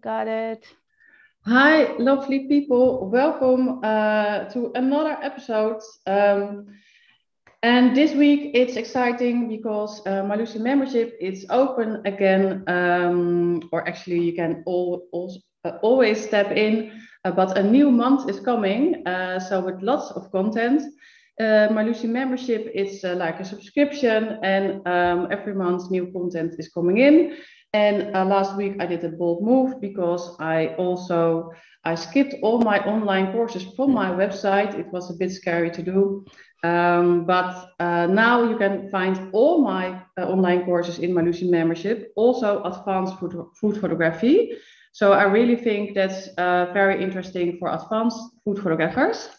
got it. Hi, lovely people. Welcome uh, to another episode. Um, and this week it's exciting because uh, Malusi membership is open again, um, or actually you can all, all uh, always step in. Uh, but a new month is coming, uh, so with lots of content. Uh, Malusi membership is like a subscription, and um, every month new content is coming in. And uh, last week I did a bold move because I also I skipped all my online courses from my website. It was a bit scary to do, um, but uh, now you can find all my uh, online courses in Malusi membership, also advanced food, food photography. So I really think that's uh, very interesting for advanced food photographers.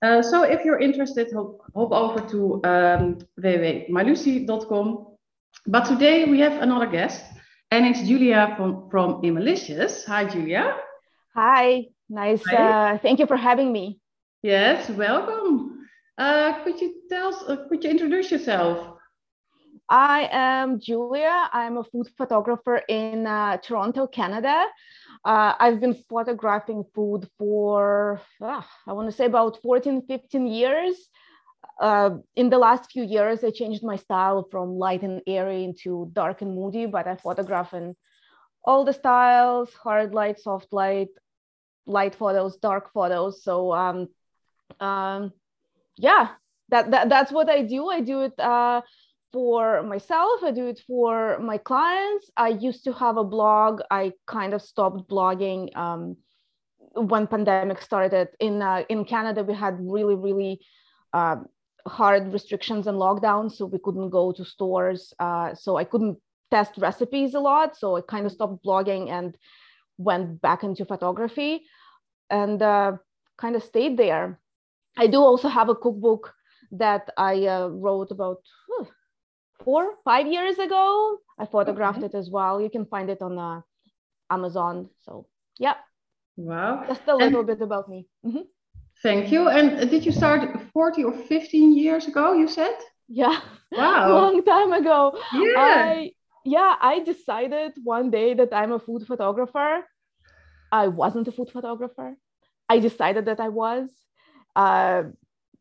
Uh, so if you're interested, hop, hop over to um, www.malusi.com. But today we have another guest. And it's Julia from, from Imagelicious. Hi, Julia. Hi, nice. Hi. Uh, thank you for having me. Yes, welcome. Uh, could you tell us, uh, could you introduce yourself? I am Julia. I'm a food photographer in uh, Toronto, Canada. Uh, I've been photographing food for, ah, I want to say about 14, 15 years uh, in the last few years, I changed my style from light and airy into dark and moody, but I photograph in all the styles, hard light, soft light, light photos, dark photos. So um, um, yeah, that, that, that's what I do. I do it uh, for myself. I do it for my clients. I used to have a blog. I kind of stopped blogging um, when pandemic started. In, uh, in Canada, we had really, really uh, hard restrictions and lockdowns, so we couldn't go to stores. Uh, so I couldn't test recipes a lot. So I kind of stopped blogging and went back into photography and uh, kind of stayed there. I do also have a cookbook that I uh, wrote about four, five years ago. I photographed okay. it as well. You can find it on uh, Amazon. So, yeah. Wow. Just a little and, bit about me. Mm-hmm. Thank you. And did you start 40 or 15 years ago, you said? Yeah. Wow. Long time ago. Yeah. I, yeah, I decided one day that I'm a food photographer. I wasn't a food photographer. I decided that I was. Uh,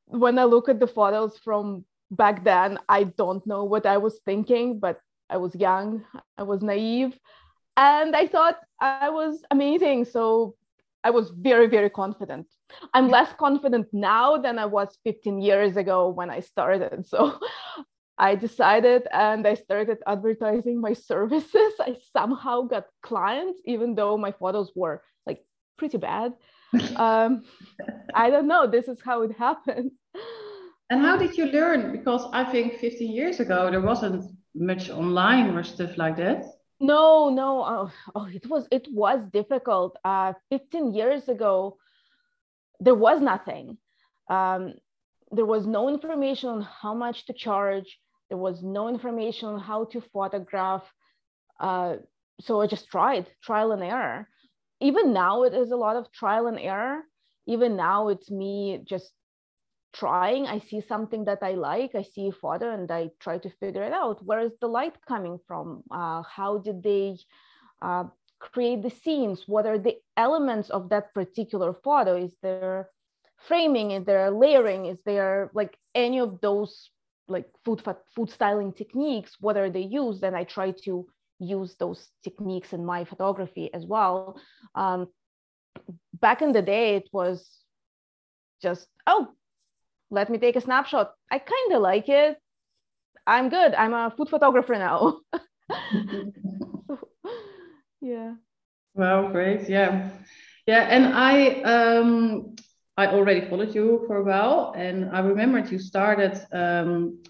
when I look at the photos from back then, I don't know what I was thinking, but I was young, I was naive, and I thought I was amazing. So I was very, very confident. I'm less confident now than I was 15 years ago when I started. So I decided and I started advertising my services. I somehow got clients, even though my photos were like pretty bad. Um, I don't know. This is how it happened. And how did you learn? Because I think 15 years ago, there wasn't much online or stuff like that. No, no. Oh, oh, it was it was difficult. Uh, 15 years ago, there was nothing. Um, there was no information on how much to charge. There was no information on how to photograph. Uh, so I just tried trial and error. Even now, it is a lot of trial and error. Even now, it's me just trying i see something that i like i see a photo and i try to figure it out. Where is the light coming from? Uh, how did they uh, create the scenes? What are the elements of that particular photo is there framing? Is there layering? Is there like any of those like food food styling techniques? What are they used? And i try to use those techniques in my photography as well. Um, back in the day it was just oh let me take a snapshot. I kind of like it. I'm good. I'm a food photographer now. yeah. Well, great. Yeah. Yeah. And I, um, I already followed you for a while, and I remembered you started um,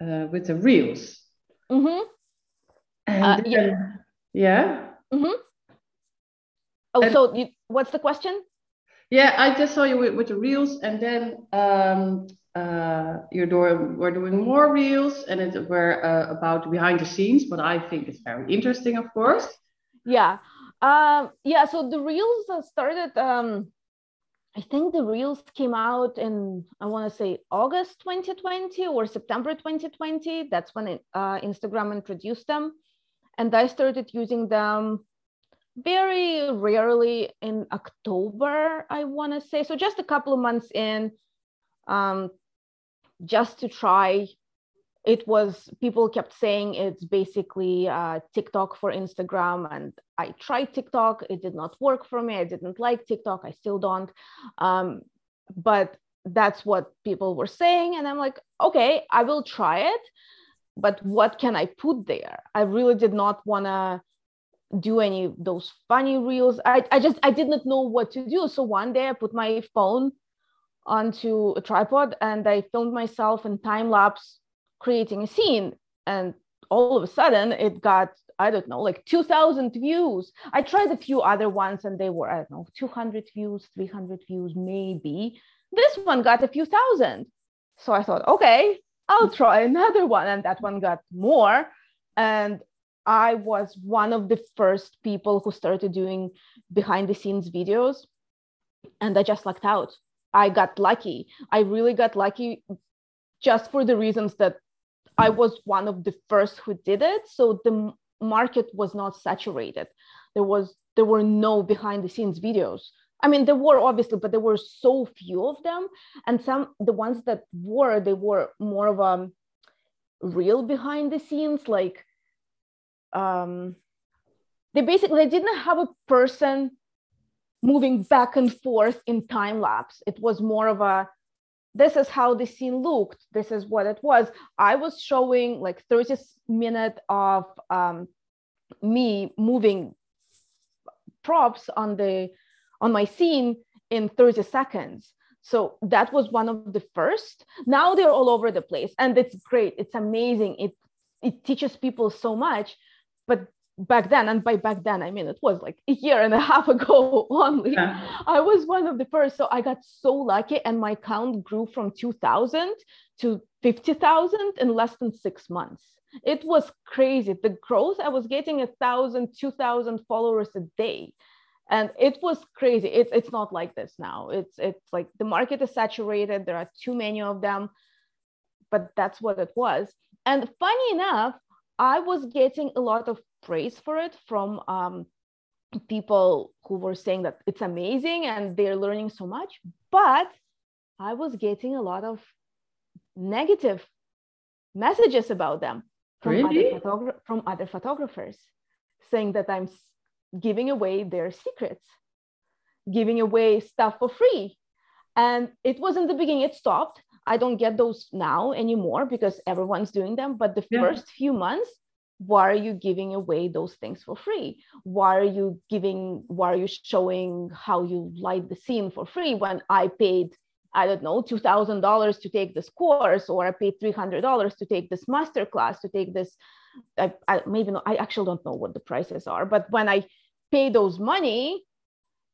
uh, with the reels. Mm-hmm. And uh, then, yeah. Yeah. Mm-hmm. Oh, and, so you, what's the question? Yeah, I just saw you with, with the reels, and then um, uh, you're doing we're doing more reels, and it were uh, about behind the scenes, but I think it's very interesting, of course. Yeah, um, yeah. So the reels started. Um, I think the reels came out in I want to say August 2020 or September 2020. That's when it, uh, Instagram introduced them, and I started using them very rarely in October, I want to say. So just a couple of months in, um, just to try. It was people kept saying it's basically uh, TikTok for Instagram, and I tried TikTok. It did not work for me. I didn't like TikTok. I still don't. Um, but that's what people were saying, and I'm like, okay, I will try it. But what can I put there? I really did not want to do any of those funny reels. I, I just I did not know what to do. So one day I put my phone onto a tripod and I filmed myself in time lapse creating a scene. And all of a sudden it got, I don't know, like 2000 views. I tried a few other ones and they were, I don't know, 200 views, 300 views, maybe. This one got a few thousand. So I thought, okay, I'll mm. try another one. And that one got more. And I was one of the first people who started doing behind the scenes videos. And I just lucked out. I got lucky. I really got lucky just for the reasons that I was one of the first who did it. So the market was not saturated. There was there were no behind the scenes videos. I mean, there were obviously, but there were so few of them. And some the ones that were, they were more of a real behind the scenes, like um, they basically they didn't have a person moving back and forth in time lapse. It was more of a this is how the scene looked. This is what it was. I was showing like 30 minutes of um, me moving props on the on my scene in 30 seconds. So that was one of the first. Now they're all over the place, and it's great. It's amazing. It it teaches people so much but back then and by back then i mean it was like a year and a half ago only. Yeah. i was one of the first so i got so lucky and my count grew from 2000 to 50000 in less than six months. It was crazy. The growth i was getting a thousand two thousand followers a day. And it was crazy. It's, it's not like this now. It's it's like the market is saturated. There are too many of them. But that's what it was. And funny enough I was getting a lot of praise for it from um, people who were saying that it's amazing and they're learning so much. But I was getting a lot of negative messages about them from, really? other, photogra- from other photographers saying that I'm giving away their secrets, giving away stuff for free. And it was in the beginning, it stopped. I don't get those now anymore because everyone's doing them. But the yeah. first few months, why are you giving away those things for free? Why are you giving, why are you showing how you light the scene for free when I paid, I don't know, $2,000 to take this course, or I paid $300 to take this master class, to take this, I, I maybe not, I actually don't know what the prices are, but when I pay those money,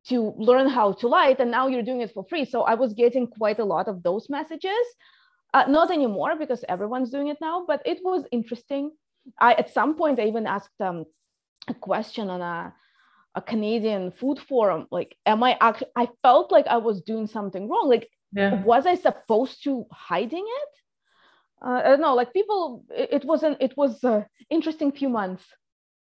to learn how to light and now you're doing it for free. So i was getting quite a lot of those messages. Uh, not anymore because everyone's doing it now but it was interesting. I at some point i even asked um, a question on a, a canadian food forum. Like am i actually i felt like i was doing something wrong. Like yeah. was i supposed to hiding it? Uh, i don't know like people it, it wasn't it was an interesting few months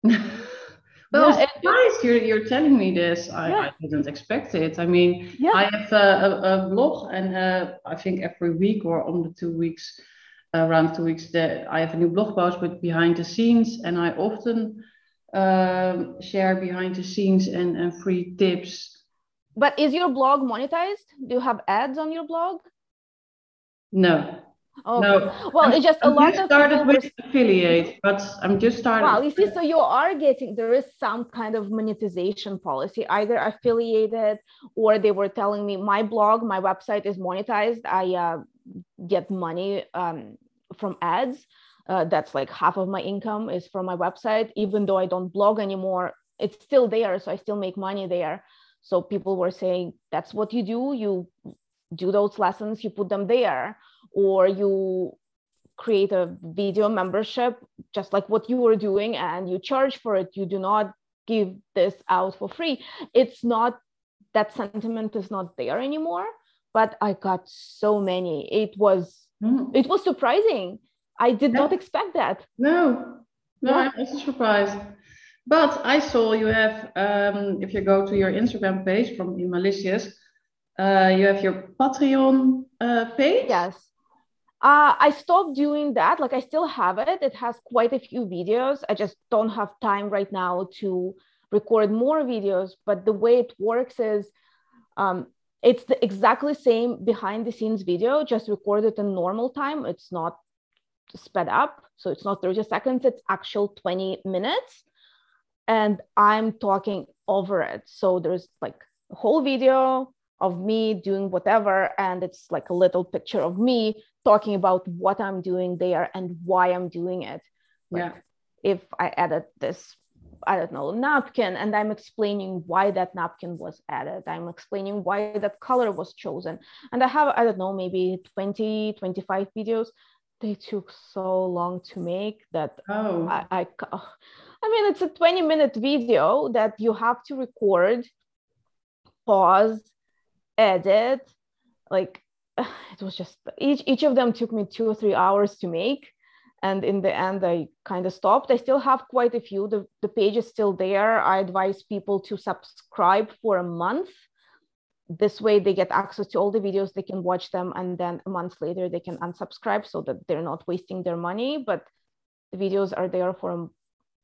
Well, yeah, surprised you're, you're telling me this. I, yeah. I didn't expect it. I mean, yeah. I have a, a, a blog, and uh, I think every week or on the two weeks, around two weeks, that I have a new blog post with behind the scenes, and I often um, share behind the scenes and, and free tips. But is your blog monetized? Do you have ads on your blog? No. Oh, no. Well, it's just a I'm lot just of started with were... affiliate, but I'm just starting. Wow, you see, so you are getting there is some kind of monetization policy, either affiliated or they were telling me my blog, my website is monetized. I uh, get money um, from ads. Uh, that's like half of my income is from my website, even though I don't blog anymore. It's still there, so I still make money there. So people were saying that's what you do. You do those lessons, you put them there or you create a video membership just like what you were doing and you charge for it you do not give this out for free it's not that sentiment is not there anymore but i got so many it was mm. it was surprising i did yeah. not expect that no no yeah. i'm also surprised but I saw you have, um, if you go to your Instagram page from Imagelicious, uh, you have your Patreon uh, page. Yes. Uh, I stopped doing that. Like I still have it. It has quite a few videos. I just don't have time right now to record more videos. But the way it works is um, it's the exactly same behind the scenes video, just recorded in normal time. It's not sped up. So it's not 30 seconds, it's actual 20 minutes. And I'm talking over it. So there's like a whole video of me doing whatever. And it's like a little picture of me talking about what I'm doing there and why I'm doing it. Like yeah. If I added this, I don't know, napkin, and I'm explaining why that napkin was added. I'm explaining why that color was chosen. And I have, I don't know, maybe 20, 25 videos. They took so long to make that oh. I, I, I mean, it's a 20 minute video that you have to record, pause, edit, like it was just each each of them took me two or three hours to make. And in the end i kind of stopped. I still have quite a few. The, the page is still there. I advise people to subscribe for a month. This way they get access to all the videos. They can watch them. And then a month later they can unsubscribe so that they're not wasting their money. But the videos are there for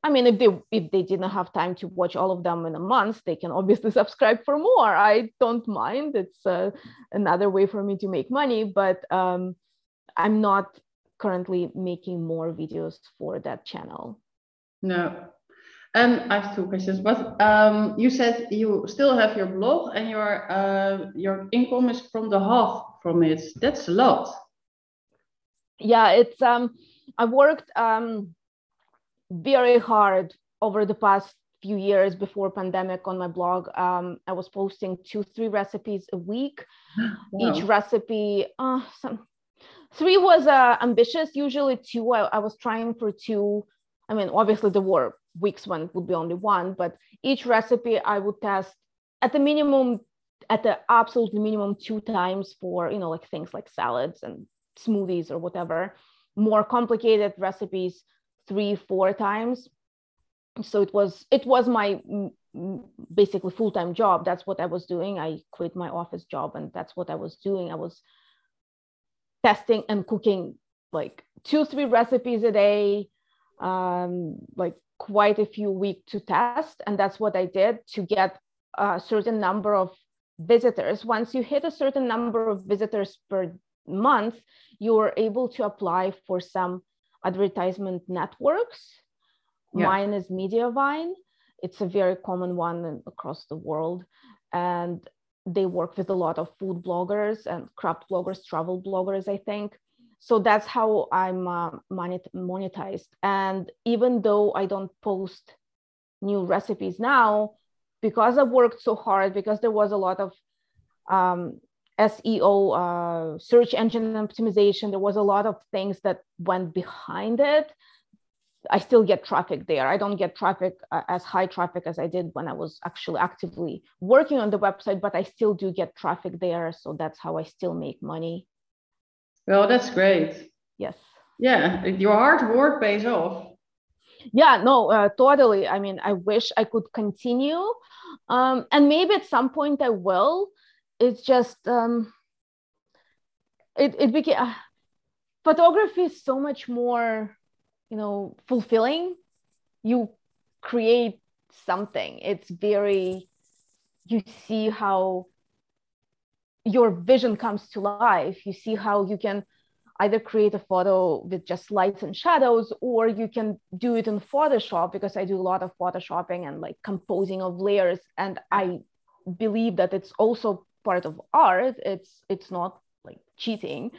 I mean, if they if they didn't have time to watch all of them in a month, they can obviously subscribe for more. I don't mind. It's uh, another way for me to make money, but um, I'm not currently making more videos for that channel. No. And I have two questions. But um, you said you still have your blog and your uh, your income is from the half from it. That's a lot. Yeah, it's um, I worked um very hard over the past few years before pandemic on my blog. Um, i was posting two three recipes a week. Wow. each recipe uh, some, three was uh, ambitious. Usually two I, I was trying for two. I mean obviously there were weeks when it would be only one but each recipe i would test at the minimum at the absolute minimum two times for you know like things like salads and smoothies or whatever. More complicated recipes three four times. So it was it was my basically full-time job. That's what i was doing. I quit my office job and that's what i was doing. I was testing and cooking like two three recipes a day um, like quite a few weeks to test. And that's what i did to get a certain number of visitors. Once you hit a certain number of visitors per month you're able to apply for some advertisement networks. Yeah. Mine is Mediavine. It's a very common one across the world. And they work with a lot of food bloggers and craft bloggers, travel bloggers, I think. So that's how I'm uh, monetized. And even though I don't post new recipes now, because I've worked so hard, because there was a lot of um, SEO, uh, search engine optimization. There was a lot of things that went behind it. I still get traffic there. I don't get traffic uh, as high traffic as I did when I was actually actively working on the website, but I still do get traffic there. So that's how I still make money. Well, that's great. Yes. Yeah, your hard work pays off. Yeah, no, uh, totally. I mean, I wish I could continue. Um, and maybe at some point I will it's just um, it, it became uh, photography is so much more you know fulfilling. You create something. It's very you see how your vision comes to life. You see how you can either create a photo with just lights and shadows or you can do it in photoshop because i do a lot of photoshopping and like composing of layers. And i believe that it's also part of art it's it's not like cheating.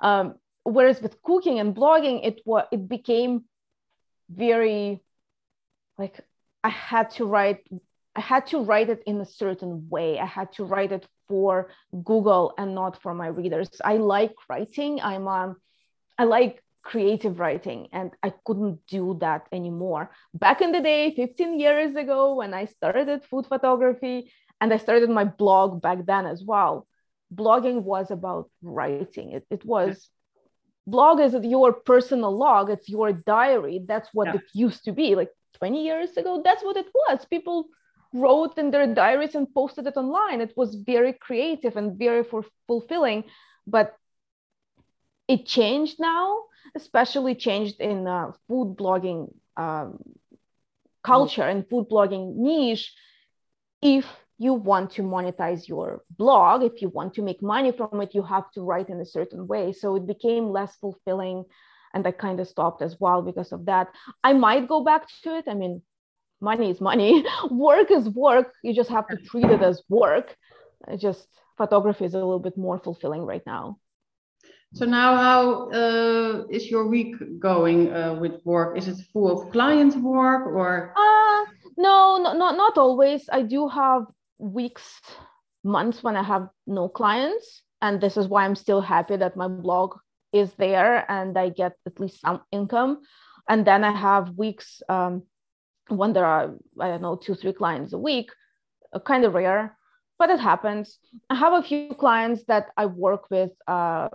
Um, whereas with cooking and blogging it was it became very like i had to write i had to write it in a certain way. I had to write it for google and not for my readers. I like writing. I'm um i like creative writing and i couldn't do that anymore back in the day 15 years ago when i started food photography and I started my blog back then as well. Blogging was about writing. It, it was blog is your personal log. It's your diary. That's what yeah. it used to be. Like 20 years ago, that's what it was. People wrote in their diaries and posted it online. It was very creative and very for fulfilling, but it changed now, especially changed in uh, food blogging um, culture and food blogging niche. If you want to monetize your blog, if you want to make money from it, you have to write in a certain way. So it became less fulfilling. And I kind of stopped as well because of that. I might go back to it. I mean, money is money, work is work. You just have to treat it as work. Just photography is a little bit more fulfilling right now. So now, how uh, is your week going uh, with work? Is it full of client work or? Uh, no, no, not not always. I do have weeks, months when I have no clients. And this is why I'm still happy that my blog is there and I get at least some income. And then I have weeks um, when there are, I don't know, two, three clients a week, uh, kind of rare, but it happens. I have a few clients that I work with uh,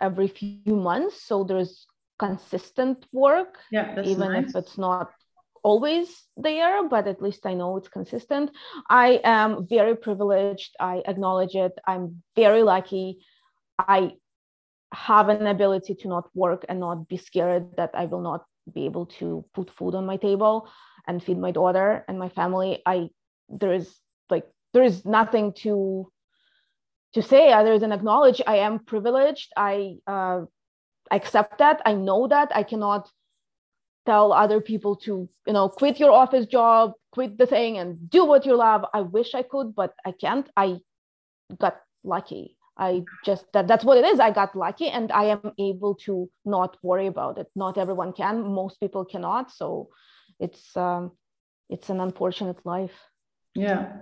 every few months. So there's consistent work, yeah, even nice. if it's not always there, but at least I know it's consistent. I am very privileged. I acknowledge it. I'm very lucky. I have an ability to not work and not be scared that I will not be able to put food on my table and feed my daughter and my family. I there is like there is nothing to to say other than acknowledge I am privileged. I uh, accept that. I know that. I cannot tell other people to you know quit your office job quit the thing and do what you love. I wish i could but i can't. I got lucky. I just that that's what it is. I got lucky and i am able to not worry about it. Not everyone can. Most people cannot. So it's um it's an unfortunate life. Yeah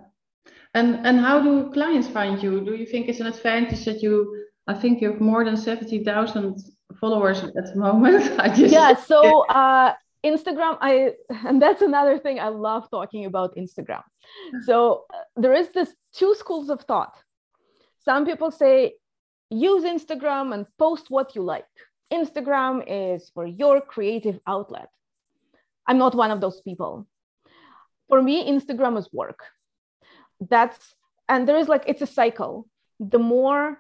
and and how do clients find you do you think it's an advantage that you i think you have more than 70000 followers at the moment. I just yeah. So uh, Instagram, I and that's another thing I love talking about Instagram. So uh, there is this two schools of thought. Some people say use Instagram and post what you like. Instagram is for your creative outlet. I'm not one of those people. For me, Instagram is work. That's and there is like it's a cycle. The more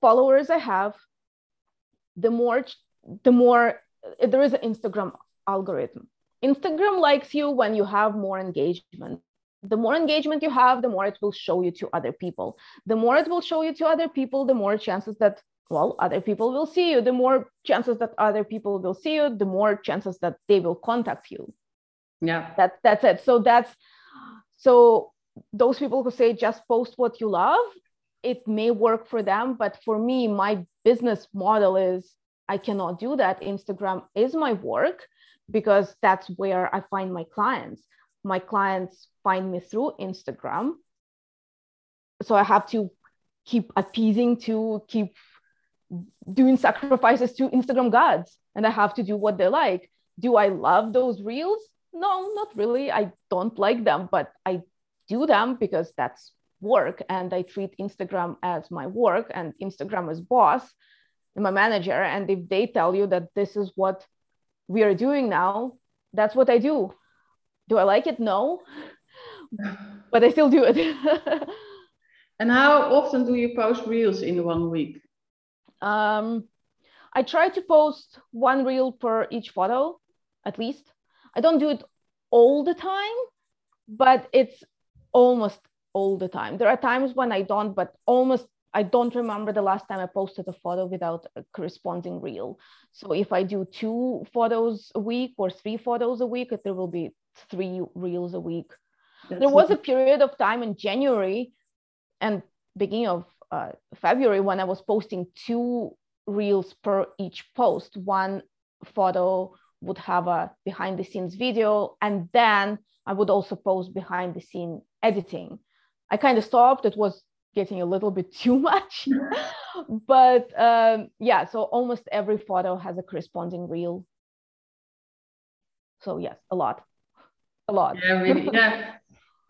followers I have, the more the more there is an instagram algorithm. Instagram likes you when you have more engagement. The more engagement you have the more it will show you to other people. The more it will show you to other people the more chances that well other people will see you. The more chances that other people will see you the more chances that they will contact you. Yeah. That that's it. So that's so those people who say just post what you love it may work for them but for me my business model is i cannot do that. Instagram is my work because that's where i find my clients. My clients find me through instagram. So i have to keep appeasing to keep doing sacrifices to instagram gods and i have to do what they like. Do i love those reels? No not really. I don't like them but i do them because that's work and I treat Instagram as my work and Instagram as boss and my manager. And if they tell you that this is what we are doing now, that's what I do. Do I like it? No, but I still do it. and how often do you post reels in one week? Um, I try to post one reel per each photo, at least. I don't do it all the time, but it's almost all the time. There are times when I don't, but almost I don't remember the last time I posted a photo without a corresponding reel. So if I do two photos a week or three photos a week, there will be three reels a week. That's there was a period of time in January and beginning of uh, February when I was posting two reels per each post. One photo would have a behind the scenes video, and then I would also post behind the scene editing. I kind of stopped. It was getting a little bit too much. but um, yeah, so almost every photo has a corresponding reel. So yes, a lot, a lot. Yeah, really. Yeah.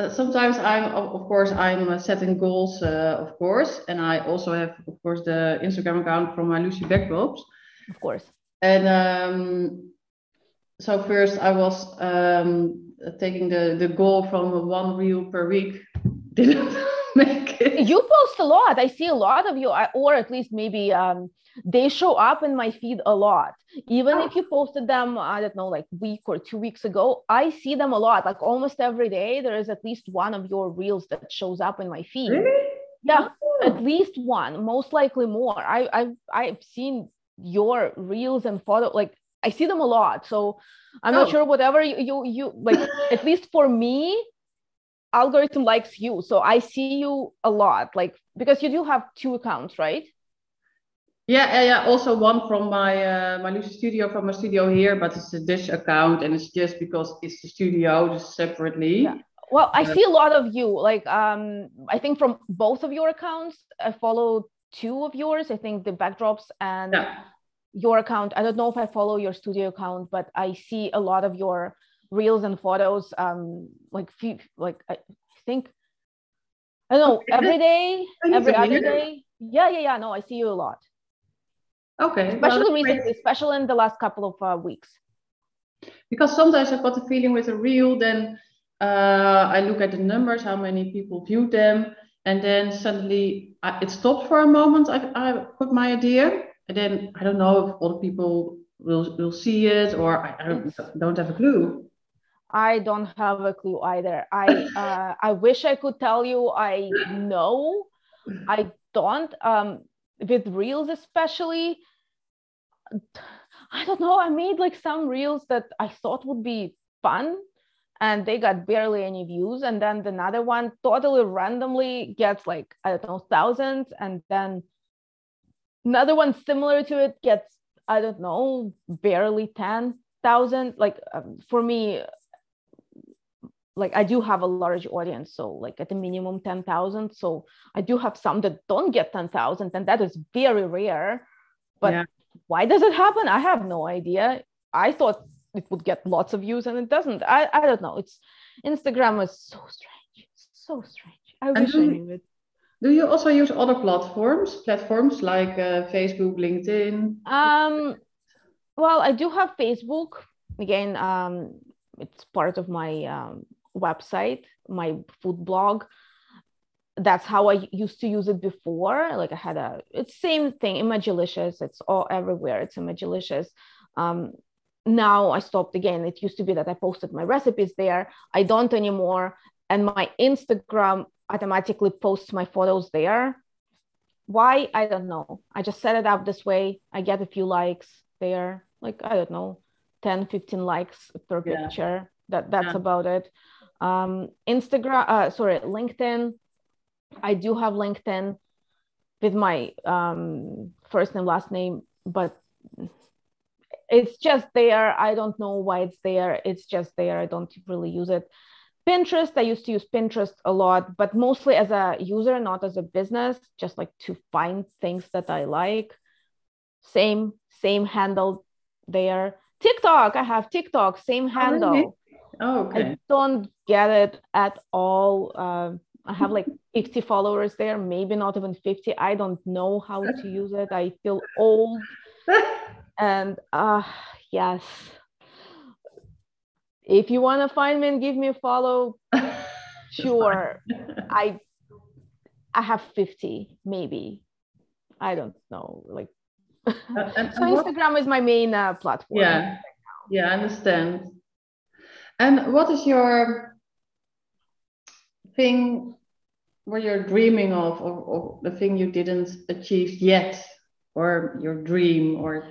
Uh, sometimes I'm, of course, I'm uh, setting goals, uh, of course, and I also have, of course, the Instagram account from my Lucy Backdrops. Of course. And um, so first I was um, taking the the goal from one reel per week. Didn't make it. You post a lot. I see a lot of you, or at least maybe um, they show up in my feed a lot. Even oh. if you posted them, I don't know, like week or two weeks ago, I see them a lot. Like almost every day, there is at least one of your reels that shows up in my feed. Really? Yeah, oh. at least one, most likely more. I, I've I've seen your reels and photo like I see them a lot. So I'm oh. not sure whatever you, you you like at least for me algorithm likes you. So I see you a lot like because you do have two accounts, right? Yeah, yeah, yeah. Also one from my uh, my Lucy studio from my studio here, but it's a Dish account and it's just because it's the studio just separately. Yeah. Well, I uh, see a lot of you. Like um I think from both of your accounts, I follow two of yours. I think the backdrops and yeah your account. I don't know if I follow your studio account, but I see a lot of your reels and photos. Um, like few, like I think I don't know every day, every other day. Yeah, yeah, yeah. No, I see you a lot. Okay. Especially well, recently, especially in the last couple of uh, weeks. Because sometimes I've got the feeling with a reel, then uh, I look at the numbers, how many people viewed them, and then suddenly I, it stopped for a moment. I, I put my idea, and then I don't know if other people will will see it or I, I don't, don't have a clue. I don't have a clue either. I uh, I wish I could tell you I know. I don't. Um, with reels especially. I don't know. I made like some reels that I thought would be fun, and they got barely any views. And then another one totally randomly gets like I don't know thousands, and then another one similar to it gets i don't know barely 10,000 like um, for me like i do have a large audience so like at a minimum 10,000 so i do have some that don't get 10,000 and that is very rare. But yeah. why does it happen? I have no idea. I thought it would get lots of views and it doesn't. I, I don't know. It's instagram is so strange. So strange. I wish i knew it do you also use other platforms, platforms like uh, Facebook, LinkedIn? Um, well, I do have Facebook. Again, um, it's part of my um, website, my food blog. That's how I used to use it before. Like I had a, it's same thing, Imagelicious. It's all everywhere. It's Imagelicious. Um, now I stopped again. It used to be that I posted my recipes there. I don't anymore. And my Instagram automatically posts my photos there. Why? I don't know. I just set it up this way. I get a few likes there, like, I don't know, 10, 15 likes per yeah. picture. That That's yeah. about it. Um, Instagram, uh, sorry, LinkedIn. I do have LinkedIn with my um, first and last name, but it's just there. I don't know why it's there. It's just there. I don't really use it. Pinterest, I used to use Pinterest a lot, but mostly as a user, not as a business, just like to find things that I like. Same, same handle there. TikTok, I have TikTok, same handle. Oh, really? oh okay. I don't get it at all. Uh, I have like 50 followers there, maybe not even 50. I don't know how to use it. I feel old. and uh yes, if you want to find me and give me a follow sure. i i have 50 maybe. I don't know like uh, and, so instagram what, is my main uh, platform yeah. right yeah i understand. And what is your thing where you're dreaming of or, or the thing you didn't achieve yet or your dream or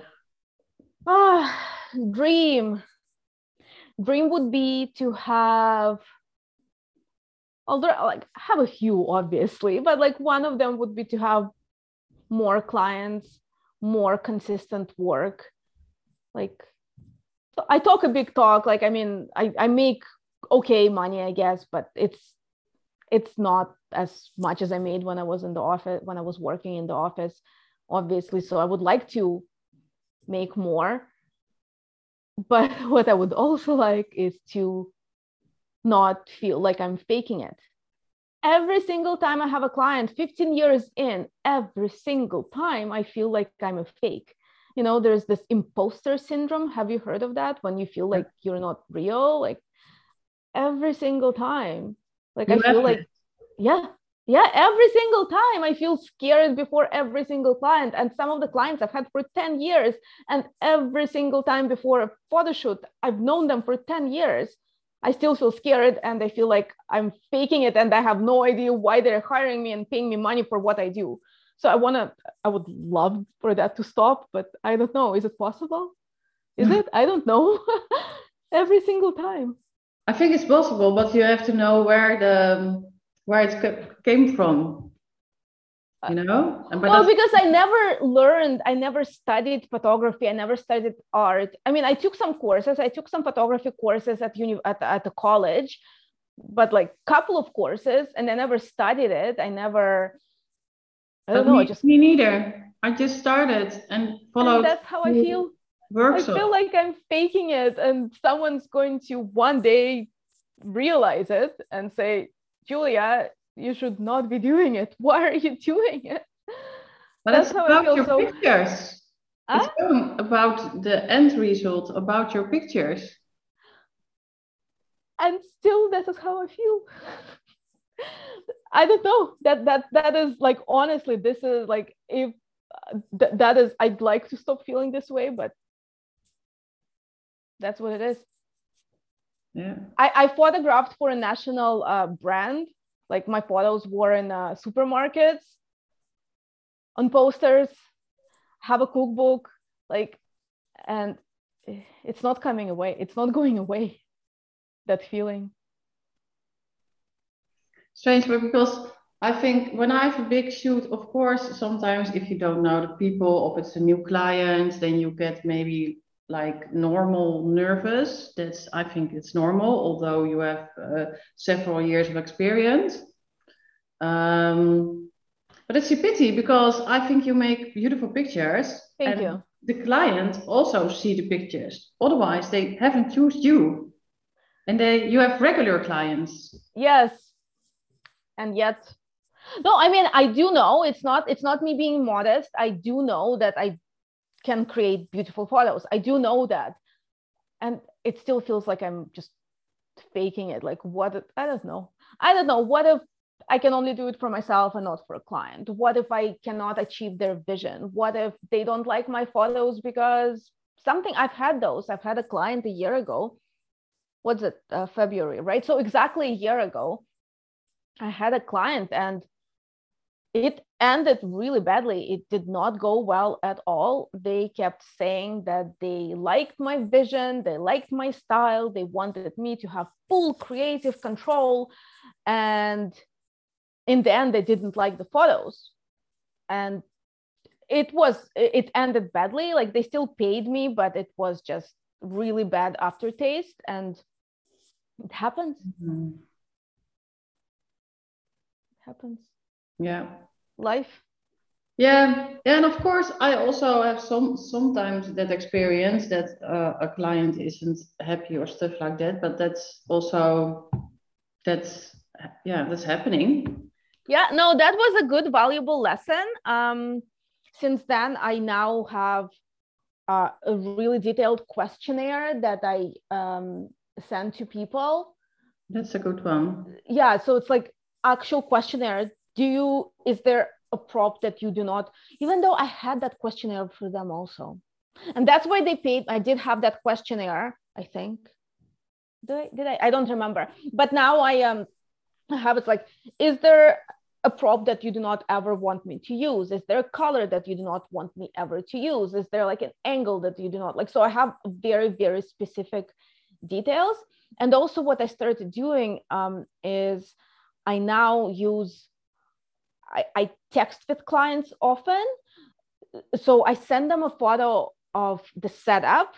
ah dream dream would be to have although like have a few obviously but like one of them would be to have more clients more consistent work. Like i talk a big talk like i mean i, I make okay money i guess but it's it's not as much as i made when i was in the office when i was working in the office obviously. So i would like to make more but what I would also like is to not feel like I'm faking it. Every single time I have a client, 15 years in, every single time I feel like I'm a fake. you know there's this imposter syndrome. Have you heard of that? When you feel like you're not real? Like every single time. Like you i feel like yeah yeah every single time i feel scared before every single client and some of the clients i've had for 10 years and every single time before a photo shoot i've known them for 10 years i still feel scared and i feel like i'm faking it and i have no idea why they're hiring me and paying me money for what i do. So i want to i would love for that to stop but i don't know. Is it possible? Is hmm. it? I don't know. Every single time. I think it's possible but you have to know where the um, where it came from uh, you know well because i never learned i never studied photography i never studied art i mean i took some courses i took some photography courses at uni at, at the college but like couple of courses and i never studied it i never I don't know. Me, I just me neither. I just started and followed. And that's how I feel. Workshop. I feel like I'm faking it, and someone's going to one day realize it and say, "Julia, you should not be doing it. Why are you doing it?" But that's how about I feel. your so, pictures. Huh? It's about the end result, about your pictures. And still, that is how I feel. I don't know that that that is like honestly this is like if uh, th- that is I'd like to stop feeling this way but that's what it is. Yeah. I, I photographed for a national uh, brand. Like my photos were in uh, supermarkets on posters have a cookbook like and it's not coming away. It's not going away that feeling. Strange but because I think when I have a big shoot, of course, sometimes if you don't know the people, or if it's a new client, then you get maybe like normal nervous. That's I think it's normal, although you have uh, several years of experience. Um, but it's a pity because I think you make beautiful pictures. Thank and you. The client also see the pictures. Otherwise, they haven't chosen you, and they you have regular clients. Yes, and yet no i mean i do know it's not it's not me being modest i do know that i can create beautiful photos. I do know that. And it still feels like i'm just faking it. Like what i don't know. I don't know. What if i can only do it for myself and not for a client? What if i cannot achieve their vision? What if they don't like my photos? Because something i've had those. I've had a client a year ago. What's it? Uh, february right? So exactly a year ago I had a client and it ended really badly. It did not go well at all. They kept saying that they liked my vision, they liked my style, they wanted me to have full creative control. And in the end, they didn't like the photos. And it was, it ended badly. Like they still paid me, but it was just really bad aftertaste. And it happens. Mm-hmm happens yeah. Life. Yeah. And of course i also have some sometimes that experience that uh, a client isn't happy or stuff like that but that's also that's yeah that's happening. Yeah. No that was a good valuable lesson. Um since then i now have uh, a really detailed questionnaire that i um, send to people. That's a good one. Yeah. So it's like actual questionnaire do you is there a prop that you do not even though i had that questionnaire for them also. And that's why they paid i did have that questionnaire i think. Did i did i, I don't remember. But now i um have it's like is there a prop that you do not ever want me to use? Is there a color that you do not want me ever to use? Is there like an angle that you do not like so i have very very specific details. And also what i started doing um, is I now use, I, I text with clients often. So I send them a photo of the setup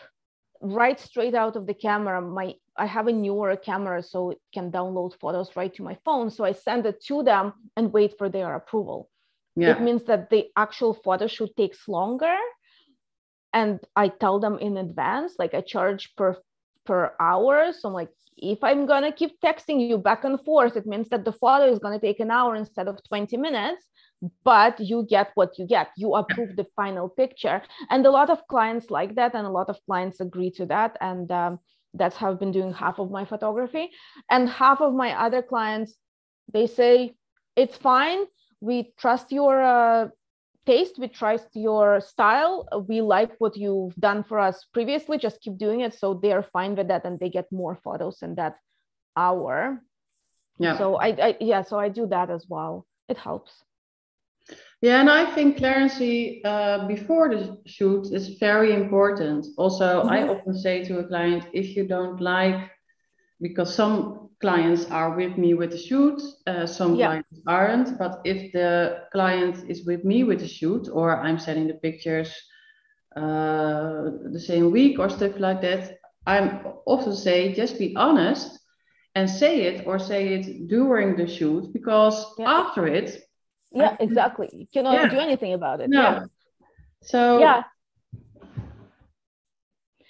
right straight out of the camera. My I have a newer camera, so it can download photos right to my phone. So I send it to them and wait for their approval. Yeah. It means that the actual photo shoot takes longer. And I tell them in advance, like I charge per per hour. So I'm like, if I'm gonna keep texting you back and forth, it means that the photo is gonna take an hour instead of 20 minutes. but you get what you get. You approve the final picture. And a lot of clients like that and a lot of clients agree to that and um, that's how i've been doing half of my photography. And half of my other clients they say it's fine. We trust your uh, taste we trust your style. We like what you've done for us previously just keep doing it. So they're fine with that and they get more photos in that hour. Yeah. So I, I yeah so i do that as well. It helps. Yeah, and I think clarity uh, before the shoot is very important. Also, mm-hmm. I often say to a client, if you don't like, because some clients are with me with the shoot, uh, some yeah. clients aren't. But if the client is with me with the shoot, or I'm sending the pictures uh, the same week or stuff like that, I'm often say just be honest and say it or say it during the shoot because yeah. after it yeah exactly you cannot yeah. do anything about it no. yeah so yeah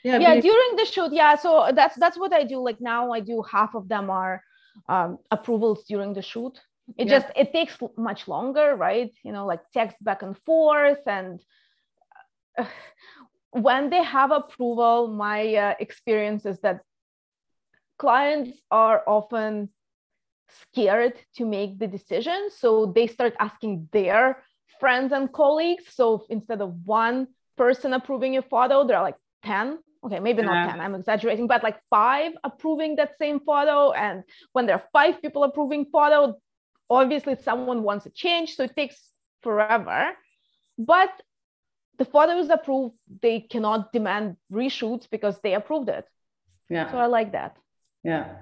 yeah, yeah during the shoot yeah so that's that's what i do like now i do half of them are um, approvals during the shoot it yeah. just it takes much longer right you know like text back and forth and uh, when they have approval my uh, experience is that clients are often scared to make the decision. So they start asking their friends and colleagues. So instead of one person approving a photo, there are like 10. Okay, maybe not 10, I'm exaggerating, but like five approving that same photo. And when there are five people approving photo, obviously someone wants a change. So it takes forever. But the photo is approved, they cannot demand reshoots because they approved it. Yeah. So I like that. Yeah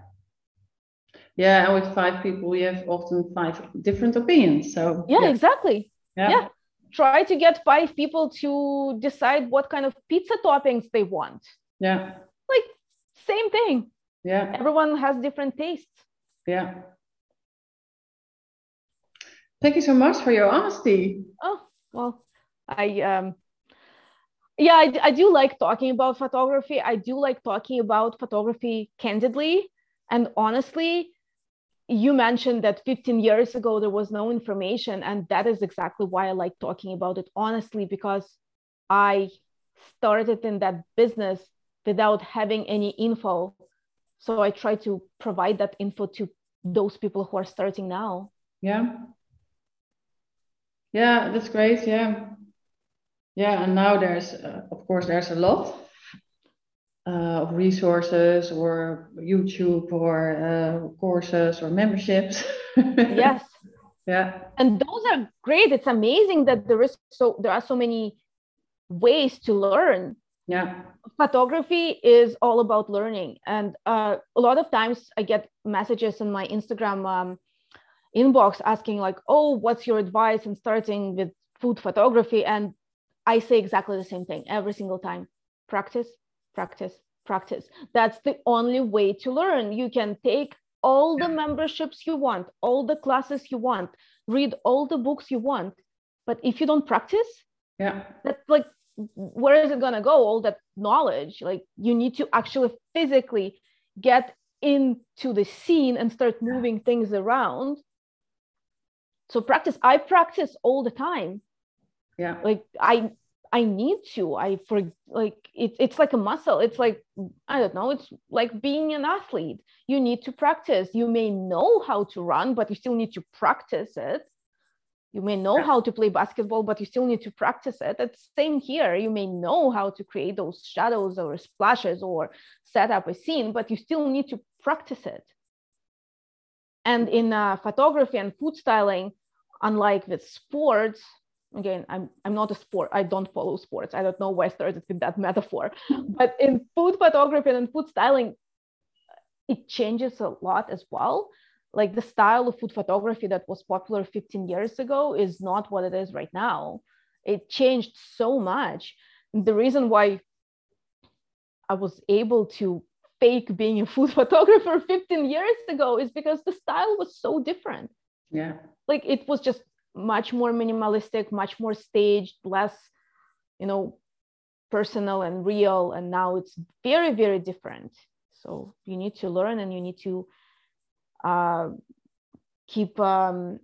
yeah and with five people we have often five different opinions so yeah, yeah. exactly yeah. yeah try to get five people to decide what kind of pizza toppings they want. Yeah. Like same thing. Yeah. Everyone has different tastes. Yeah. Thank you so much for your honesty. Oh well i um yeah I, I do like talking about photography. I do like talking about photography candidly and honestly you mentioned that 15 years ago there was no information and that is exactly why i like talking about it honestly because i started in that business without having any info. So i try to provide that info to those people who are starting now. Yeah. Yeah that's great. Yeah. Yeah and now there's uh, of course there's a lot of resources or YouTube or uh, courses or memberships. yes. Yeah. And those are great. It's amazing that there is so there are so many ways to learn. Yeah. Photography is all about learning, and uh, a lot of times I get messages in my Instagram um, inbox asking like, "Oh, what's your advice in starting with food photography?" And I say exactly the same thing every single time: practice, practice, practice. That's the only way to learn. You can take all the memberships you want, all the classes you want, read all the books you want. But if you don't practice, yeah, that's like, where is it to go? All that knowledge, like you need to actually physically get into the scene and start moving things around. So practice, I practice all the time. Yeah. Like I I need to. I for like it, it's like a muscle. It's like I don't know. It's like being an athlete. You need to practice. You may know how to run, but you still need to practice it. You may know how to play basketball, but you still need to practice it. It's same here. You may know how to create those shadows or splashes or set up a scene, but you still need to practice it. And in uh, photography and food styling, unlike with sports, again i'm i'm not a sport i don't follow sports. I don't know why i started with that metaphor. Mm-hmm. But in food photography and food styling it changes a lot as well. Like the style of food photography that was popular 15 years ago is not what it is right now. It changed so much. The reason why i was able to fake being a food photographer 15 years ago is because the style was so different. Yeah. Like it was just much more minimalistic, much more staged, less, you know, personal and real. And now it's very, very different. So you need to learn and you need to uh, keep um,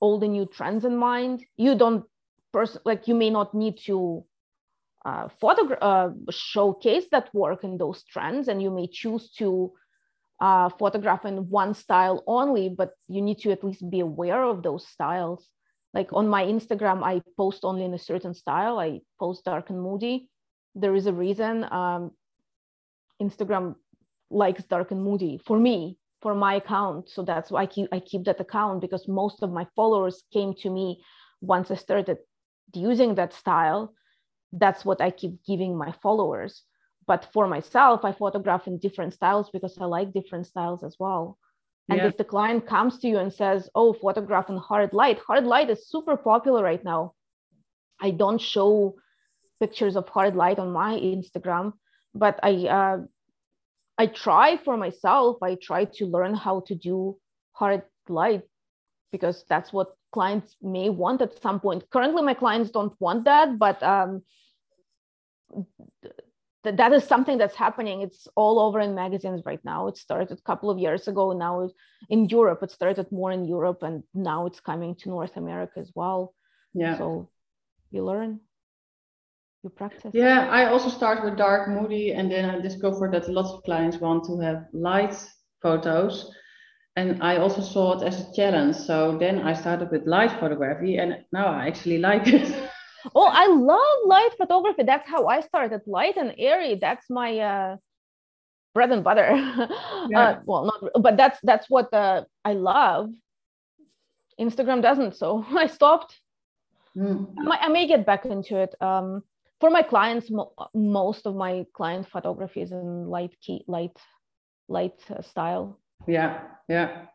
all the new trends in mind. You don't person like you may not need to uh, photograph uh, showcase that work in those trends, and you may choose to uh, photograph in one style only, but you need to at least be aware of those styles. Like on my Instagram, I post only in a certain style. I post dark and moody. There is a reason um, Instagram likes dark and moody for me for my account so that's why I keep, I keep that account because most of my followers came to me once i started using that style that's what i keep giving my followers but for myself i photograph in different styles because i like different styles as well and yeah. if the client comes to you and says oh photograph in hard light hard light is super popular right now i don't show pictures of hard light on my instagram but i uh, I try for myself, I try to learn how to do hard light because that's what clients may want at some point. Currently, my clients don't want that, but um, th- that is something that's happening. It's all over in magazines right now. It started a couple of years ago. Now in Europe, it started more in Europe, and now it's coming to North America as well. Yeah. So you learn you practice? Yeah, I also start with dark moody, and then I discovered that lots of clients want to have light photos. And I also saw it as a challenge. So then I started with light photography, and now I actually like it. oh, I love light photography. That's how I started. Light and airy. That's my uh, bread and butter. Yeah. Uh, well, not, but that's that's what uh, I love. Instagram doesn't, so I stopped. Mm. I, might, I, may get back into it. Um, for my clients mo- most of my client photography is in light key light light uh, style yeah yeah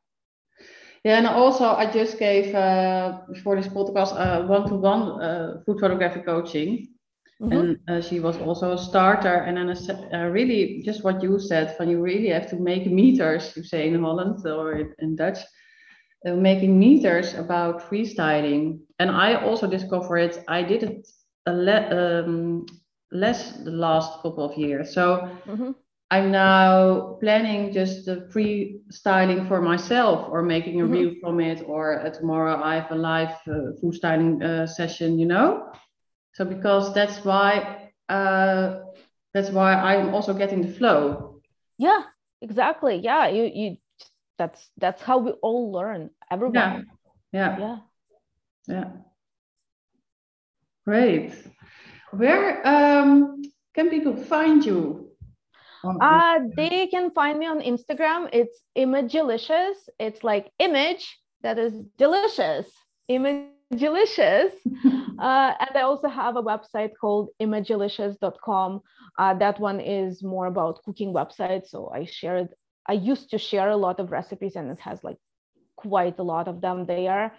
yeah and also i just gave uh, for this podcast uh, one-to-one uh, food photography coaching mm-hmm. and uh, she was also a starter and then uh, really just what you said when you really have to make meters you say in holland or in dutch uh, making meters about freestyling and i also discovered it. i did it le- um, less the last couple of years. So mm-hmm. I'm now planning just the freestyling for myself or making a mm-hmm. reel from it. Or uh, tomorrow I have a live uh, food styling uh, session, you know? So because that's why uh, that's why I'm also getting the flow. Yeah, exactly. Yeah, you you that's that's how we all learn. Everyone. Yeah. Yeah. Yeah. yeah. Great. Where um, can people find you? Uh, they can find me on Instagram. It's Imagelicious. It's like image that is delicious. Imagelicious. uh, and I also have a website called imagelicious.com. Uh, that one is more about cooking websites. So I shared, I used to share a lot of recipes and it has like quite a lot of them there.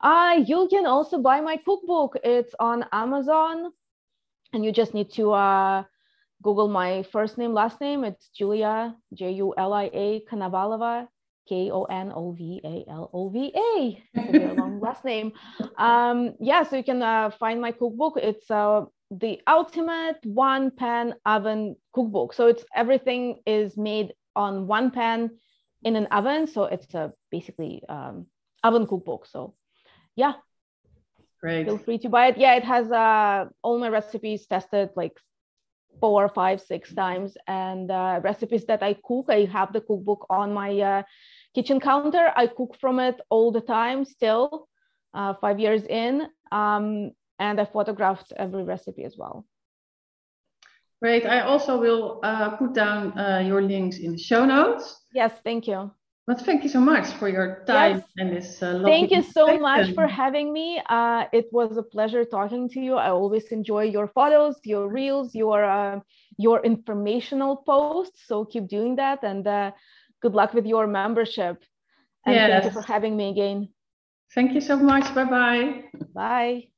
Uh, you can also buy my cookbook. It's on Amazon, and you just need to uh, Google my first name, last name. It's Julia, J U L I A Konovalova, K O N O V A L O V A. It's a very long last name. Um, yeah, so you can uh, find my cookbook. It's uh, the ultimate one pan oven cookbook. So it's everything is made on one pan in an oven. So it's a basically um, oven cookbook. So yeah great feel free to buy it yeah it has uh, all my recipes tested like four five six times and uh, recipes that i cook i have the cookbook on my uh, kitchen counter. I cook from it all the time still uh, five years in um, and i photographed every recipe as well. Great. I also will uh, put down uh, your links in the show notes. Yes thank you but thank you so much for your time yes. and this uh, Thank you so much for having me. Uh, it was a pleasure talking to you. I always enjoy your photos, your reels, your uh, your informational posts. So keep doing that, and uh, good luck with your membership. And yes. thank you for having me again. Thank you so much. Bye-bye. Bye.